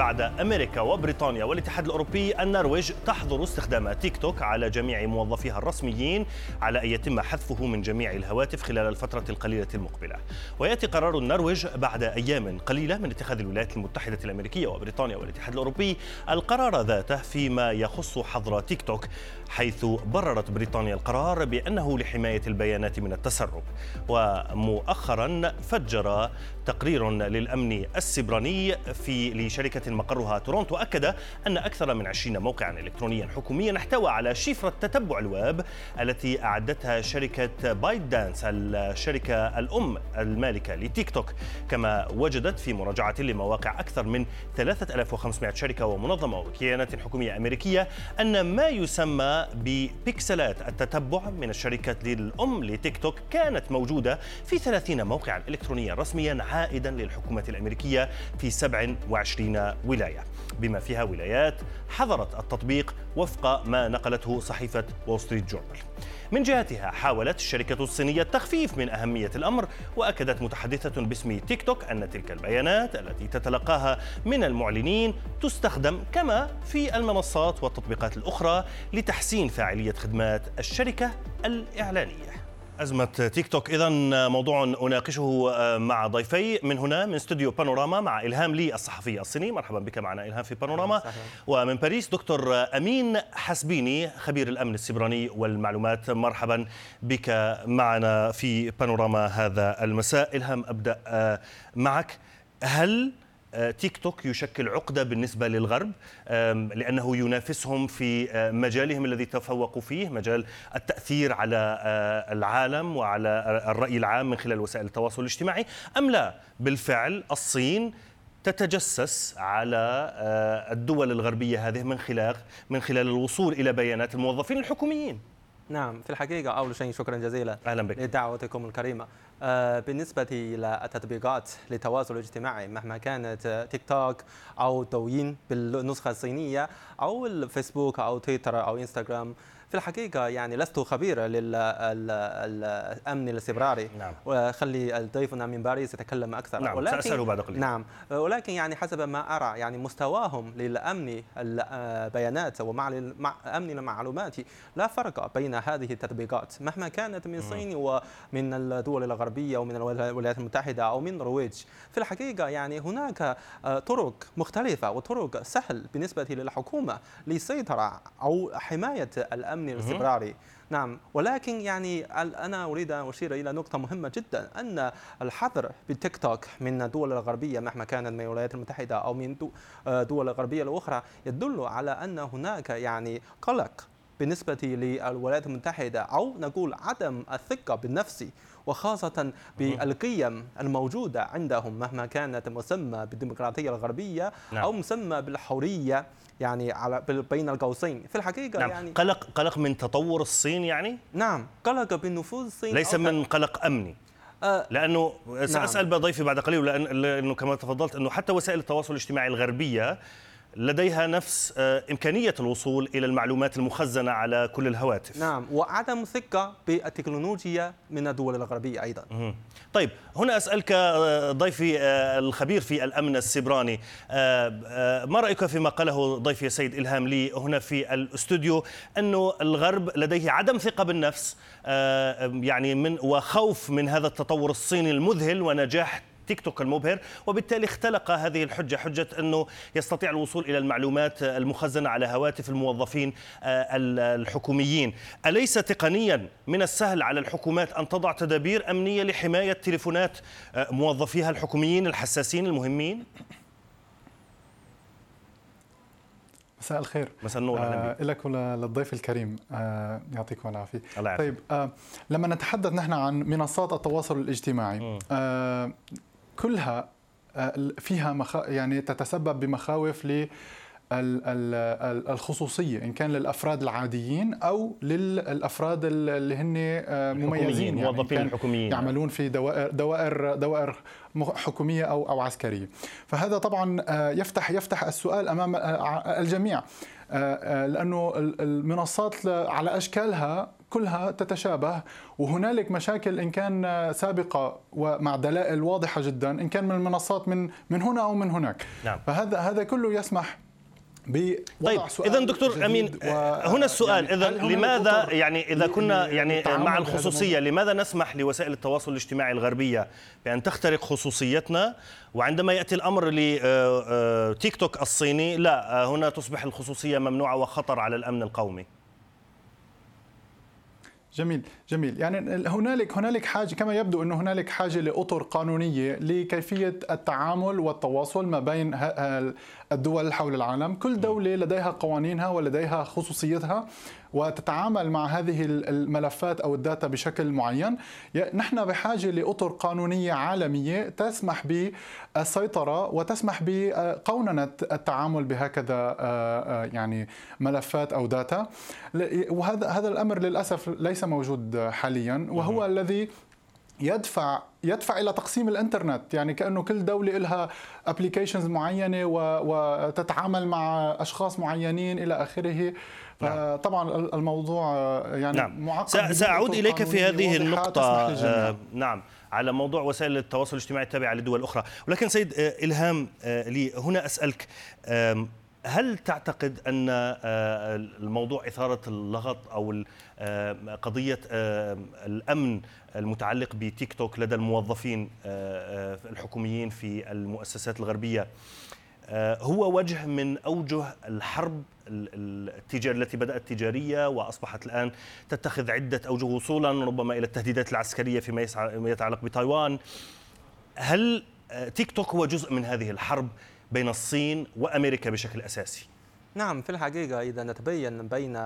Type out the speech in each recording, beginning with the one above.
بعد أمريكا وبريطانيا والاتحاد الأوروبي النرويج تحظر استخدام تيك توك على جميع موظفيها الرسميين على أن يتم حذفه من جميع الهواتف خلال الفترة القليلة المقبلة. ويأتي قرار النرويج بعد أيام قليلة من اتخاذ الولايات المتحدة الأمريكية وبريطانيا والاتحاد الأوروبي القرار ذاته فيما يخص حظر تيك توك حيث بررت بريطانيا القرار بأنه لحماية البيانات من التسرب. ومؤخرا فجر تقرير للأمن السيبراني في لشركة مقرها تورونتو أكد أن أكثر من 20 موقعا إلكترونيا حكوميا احتوى على شفرة تتبع الويب التي أعدتها شركة بايت دانس الشركة الأم المالكة لتيك توك. كما وجدت في مراجعة لمواقع أكثر من 3500 شركة ومنظمة وكيانات حكومية أمريكية أن ما يسمى ببكسلات التتبع من الشركة الأم لتيك توك كانت موجودة في 30 موقعا إلكترونيا رسميا عائدا للحكومة الأمريكية في 27 ولاية. بما فيها ولايات حظرت التطبيق وفق ما نقلته صحيفة وول ستريت جورنال من جهتها حاولت الشركة الصينية التخفيف من أهمية الأمر وأكدت متحدثة باسم تيك توك أن تلك البيانات التي تتلقاها من المعلنين تستخدم كما في المنصات والتطبيقات الأخرى لتحسين فاعلية خدمات الشركة الإعلانية. أزمة تيك توك. إذا موضوع أناقشه آه، مع ضيفي من هنا من استوديو بانوراما مع إلهام لي الصحفي الصيني. مرحبا بك معنا إلهام في بانوراما. ومن باريس دكتور أمين حسبيني خبير الأمن السبراني والمعلومات. مرحبا بك معنا في بانوراما هذا المساء. إلهام أبدأ آه، معك. هل آه، تيك توك يشكل عقدة بالنسبة للغرب لأنه ينافسهم في آه، مجالهم الذي تفوقوا فيه مجال التأثير على آه، العالم وعلى الرأي العام من خلال وسائل التواصل الاجتماعي. أم لا؟ بالفعل الصين تتجسس على الدول الغربية هذه من خلال من خلال الوصول إلى بيانات الموظفين الحكوميين. نعم في الحقيقة أول شيء شكرا جزيلا أهلا بك. لدعوتكم الكريمة. آه، بالنسبة إلى التطبيقات للتواصل الاجتماعي مهما كانت تيك توك أو دوين بالنسخة الصينية أو الفيسبوك أو تويتر أو إنستغرام في الحقيقة يعني لست خبيرا للأمن السبراري نعم. وخلي ضيفنا من باريس يتكلم أكثر. نعم ولكن سأسأله بعد قليل. نعم. ولكن يعني حسب ما أرى يعني مستواهم للأمن البيانات ومع أمن المعلومات لا فرق بين هذه التطبيقات. مهما كانت من الصين ومن الدول الغربية ومن الولايات المتحدة أو من النرويج في الحقيقة يعني هناك آه، طرق مختلفة وطرق سهل بالنسبة للحكومة للسيطرة أو حماية الأمن الامن الاستقراري نعم. ولكن يعني أنا أريد أن أشير إلى نقطة مهمة جدا أن الحظر بالتيك توك من الدول الغربية مهما كانت من الولايات المتحدة أو من الدول الغربيه الاخرى يدل على أن هناك يعني قلق بالنسبة للولايات المتحدة أو نقول عدم الثقة بالنفس وخاصة بالقيم الموجودة عندهم مهما كانت مسمى بالديمقراطية الغربية نعم. أو مسمى بالحرية يعني على بين القوسين في الحقيقة نعم. يعني قلق قلق من تطور الصين يعني نعم قلق بالنفوذ الصين ليس من قلق أمني آه لأنه سأسأل نعم. ضيفي بعد قليل لأنه كما تفضلت أنه حتى وسائل التواصل الاجتماعي الغربية لديها نفس آه، إمكانية الوصول إلى المعلومات المخزنة على كل الهواتف. نعم وعدم ثقة بالتكنولوجيا من الدول الغربية أيضا. طيب هنا أسألك آه، ضيفي آه، الخبير في الأمن السبراني ما رأيك فيما قاله ضيفي السيد إلهام لي هنا في الاستوديو أنه الغرب لديه عدم ثقة بالنفس يعني من وخوف من هذا التطور الصيني المذهل ونجاح تيك توك المبهر وبالتالي اختلق هذه الحجة حجة أنه يستطيع الوصول إلى المعلومات المخزنة على هواتف الموظفين آه، الحكوميين. أليس تقنيا من السهل على الحكومات أن تضع تدابير أمنية لحماية تليفونات آه، موظفيها الحكوميين الحساسين المهمين؟ مساء الخير. مساء النور آه لك وللضيف الكريم. آه يعطيكم العافية. طيب آه لما نتحدث نحن عن منصات التواصل الاجتماعي آه كلها آه، فيها مخ... يعني تتسبب بمخاوف ل الخصوصية إن كان للأفراد العاديين أو للأفراد اللي هن آه، مميزين يعني موظفين الحكوميين. يعملون في دوائر دوائر دوائر حكومية أو أو عسكرية. فهذا طبعا آه، يفتح يفتح السؤال أمام الجميع. لأنه المنصات على أشكالها كلها تتشابه وهنالك مشاكل إن كان سابقة ومع دلائل واضحة جدا إن كان من المنصات من من هنا أو من هناك. نعم. فهذا هذا كله يسمح طيب اذا دكتور أمين و... هنا السؤال يعني اذا لماذا يعني إذا كنا يعني مع الخصوصية لماذا نسمح لوسائل التواصل الاجتماعي الغربية بأن تخترق خصوصيتنا؟ وعندما يأتي الأمر لتيك آه، آه، توك الصيني لا آه، هنا تصبح الخصوصية ممنوعة وخطر على الأمن القومي. جميل جميل. يعني هنالك هنالك حاجة كما يبدو إنه هنالك حاجة لأطر قانونية لكيفية التعامل والتواصل ما بين الدول حول العالم. كل دولة لديها قوانينها ولديها خصوصيتها وتتعامل مع هذه الملفات أو الداتا بشكل معين. نحن بحاجة لأطر قانونية عالمية تسمح بالسيطرة وتسمح بقوننة التعامل بهكذا آه، آه، يعني ملفات أو data. وهذا هذا الأمر للأسف ليس موجود حاليا. وهو الذي يدفع يدفع إلى تقسيم الإنترنت يعني كأنه كل دولة لها applications معينة وتتعامل مع أشخاص معينين إلى آخره نعم. طبعا الموضوع يعني نعم. معقد سأعود إليك في هذه النقطة آه نعم على موضوع وسائل التواصل الاجتماعي التابعة لدول أخرى ولكن سيد آه إلهام آه لي هنا أسألك هل تعتقد أن آه، الموضوع إثارة اللغط أو آه، قضية آه، الأمن المتعلق بتيك توك لدى الموظفين الحكوميين في المؤسسات الغربية هو وجه من أوجه الحرب التجار التي بدأت تجارية وأصبحت الآن تتخذ عدة أوجه وصولا ربما إلى التهديدات العسكرية فيما يتعلق بتايوان. هل تيك توك هو جزء من هذه الحرب؟ بين الصين وأمريكا بشكل أساسي. نعم في الحقيقة إذا نتبين بين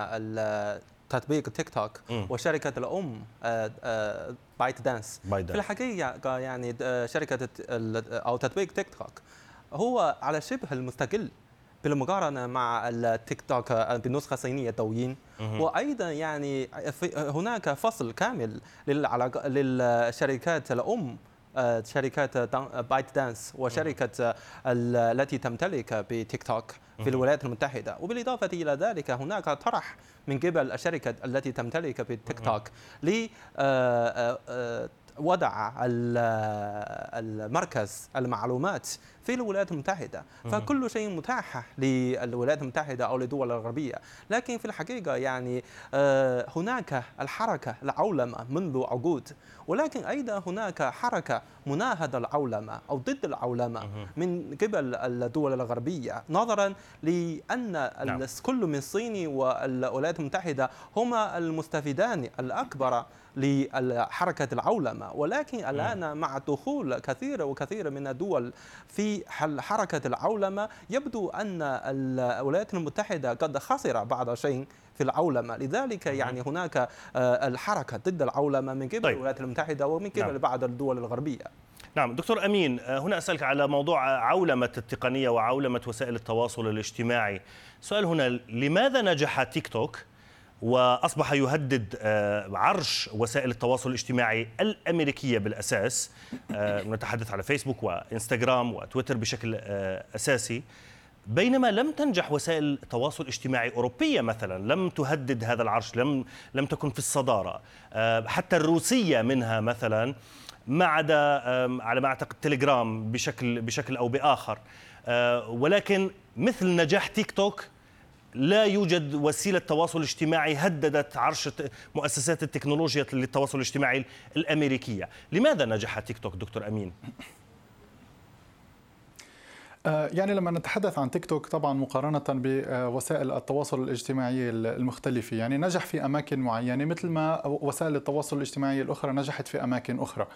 تطبيق تيك توك وشركة الأم آه، آه، بايت دانس في الحقيقة يعني آه، شركة أو تطبيق تيك توك هو على شبه المستقل بالمقارنة مع التيك توك بالنسخه الصينيه دوين وأيضا يعني هناك فصل كامل للشركات الأم آه، شركات بايت دانس وشركة التي تمتلك بتيك توك في الولايات المتحدة. وبالإضافة إلى ذلك هناك طرح من قبل الشركة التي تمتلك بتيك توك ل آه، آه، وضع المركز المعلومات في الولايات المتحدة. فكل شيء متاح للولايات المتحدة أو للدول الغربية. لكن في الحقيقة يعني هناك الحركة العولمة منذ عقود. ولكن أيضا هناك حركة مناهضة العولمة أو ضد العولمة من قبل الدول الغربية. نظرا لأن نعم. كل من الصين والولايات المتحدة هما المستفيدان الأكبر لحركة العولمة. ولكن الآن مع دخول كثير وكثير من الدول في حركة العولمة. يبدو أن الولايات المتحدة قد خسر بعض شيء في العولمة. لذلك يعني هناك آه، الحركة ضد العولمة من قبل طيب. الولايات المتحدة ومن قبل نعم. بعض الدول الغربية. نعم. دكتور أمين آه، هنا أسألك على موضوع عولمة التقنية وعولمة وسائل التواصل الاجتماعي. سؤال هنا لماذا نجح تيك توك؟ وأصبح يهدد آه، عرش وسائل التواصل الاجتماعي الأمريكية بالأساس. نتحدث على فيسبوك وإنستغرام وتويتر بشكل أساسي. بينما لم تنجح وسائل التواصل الاجتماعي أوروبية مثلا لم تهدد هذا العرش لم لم تكن في الصدارة. آه، حتى الروسية منها مثلا ما عدا على ما أعتقد تليجرام بشكل بشكل أو بآخر. آه، ولكن مثل نجاح تيك توك لا يوجد وسيلة تواصل اجتماعي هددت عرش مؤسسات التكنولوجيا للتواصل الاجتماعي الأمريكية، لماذا نجح تيك توك دكتور أمين؟ آه، يعني لما نتحدث عن تيك توك طبعا مقارنة بوسائل التواصل الاجتماعي المختلفة. يعني نجح في أماكن معينة مثل ما وسائل التواصل الاجتماعي الأخرى نجحت في أماكن أخرى.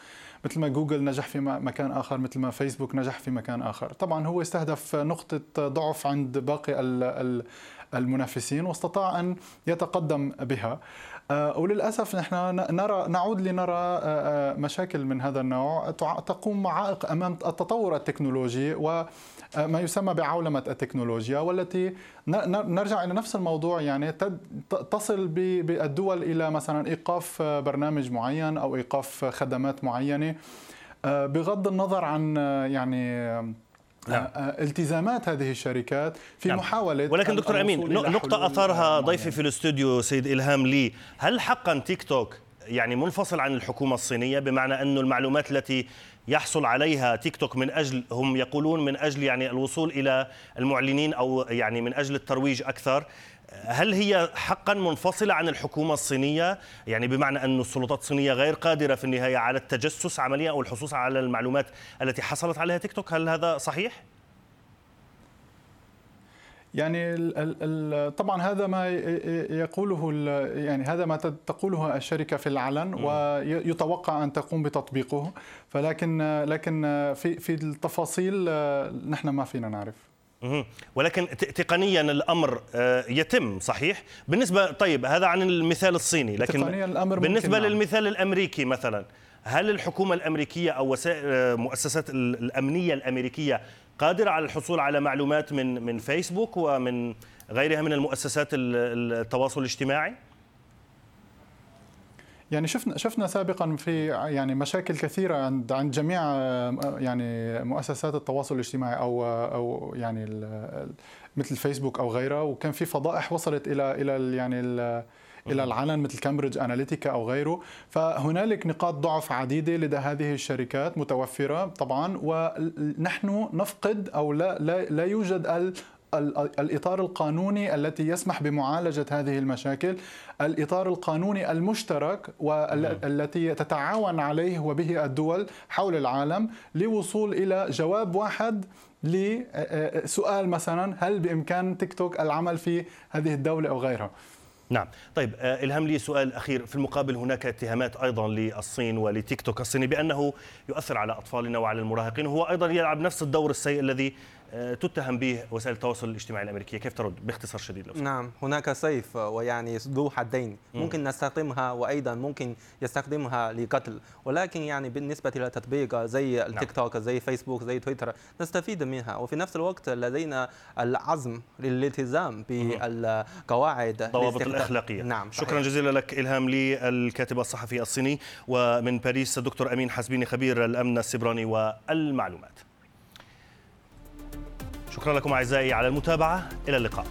مثل ما جوجل نجح في مكان آخر مثل ما فيسبوك نجح في مكان آخر. طبعا هو استهدف نقطة ضعف عند باقي المنافسين واستطاع أن يتقدم بها. آه، وللأسف نحن نرى نعود لنرى آه، آه، مشاكل من هذا النوع. تقوم معائق أمام التطور التكنولوجي وما يسمى بعولمة التكنولوجيا والتي نرجع إلى نفس الموضوع. يعني تصل بالدول إلى مثلا إيقاف برنامج معين أو إيقاف خدمات معينة. بغض النظر عن يعني نعم. التزامات هذه الشركات في نعم. محاولة ولكن دكتور أمين نقطة أثارها ضيفي في الاستوديو سيد إلهام لي هل حقا تيك توك يعني منفصل عن الحكومة الصينية بمعنى أن المعلومات التي يحصل عليها تيك توك من أجل هم يقولون من أجل يعني الوصول إلى المعلنين أو يعني من أجل الترويج أكثر. هل هي حقا منفصلة عن الحكومة الصينية؟ يعني بمعنى أن السلطات الصينية غير قادرة في النهاية على التجسس عمليا أو الحصول على المعلومات التي حصلت عليها تيك توك هل هذا صحيح؟ يعني ال ال طبعا هذا ما يقوله يعني هذا ما تقوله الشركة في العلن ويتوقع أن تقوم بتطبيقه. فلكن لكن في في التفاصيل نحن ما فينا نعرف. ولكن تقنيا الأمر آه، يتم صحيح؟ بالنسبة طيب هذا عن المثال الصيني لكن تقنيا الأمر بالنسبة نعم. للمثال الأمريكي مثلا هل الحكومة الأمريكية أو وسائل آه، مؤسسات الأمنية الأمريكية قادره على الحصول على معلومات من من فيسبوك ومن غيرها من المؤسسات التواصل الاجتماعي؟ يعني شفنا شفنا سابقا في يعني مشاكل كثيرة عند عند جميع يعني مؤسسات التواصل الاجتماعي أو أو يعني مثل فيسبوك أو غيرها وكان في فضائح وصلت إلى إلى يعني إلى العلن مثل Cambridge Analytica أو غيره. فهنالك نقاط ضعف عديدة لدى هذه الشركات متوفرة طبعا ونحن نفقد أو لا لا, لا يوجد الإطار القانوني التي يسمح بمعالجة هذه المشاكل. الإطار القانوني المشترك والتي تتعاون عليه وبه الدول حول العالم لوصول إلى جواب واحد لسؤال مثلا هل بإمكان تيك توك العمل في هذه الدولة أو غيرها؟ نعم. طيب آه، الهم لي سؤال أخير. في المقابل هناك اتهامات أيضا للصين ولتيك توك الصيني بأنه يؤثر على أطفالنا وعلى المراهقين وهو أيضا يلعب نفس الدور السيء الذي تتهم به وسائل التواصل الاجتماعي الأمريكية. كيف ترد؟ باختصار شديد لو نعم هناك سيف ويعني ذو حدين. ممكن نستخدمها وأيضا ممكن يستخدمها لقتل. ولكن يعني بالنسبة للتطبيق زي التيك توك زي فيسبوك زي تويتر نستفيد منها. وفي نفس الوقت لدينا العزم للالتزام بالقواعد الضوابط الأخلاقية. نعم صحيح. شكرا جزيلا لك إلهام لي الكاتب الصحفي الصيني ومن باريس الدكتور أمين حسبيني خبير الأمن السبراني والمعلومات. شكرا لكم أعزائي على المتابعة إلى اللقاء.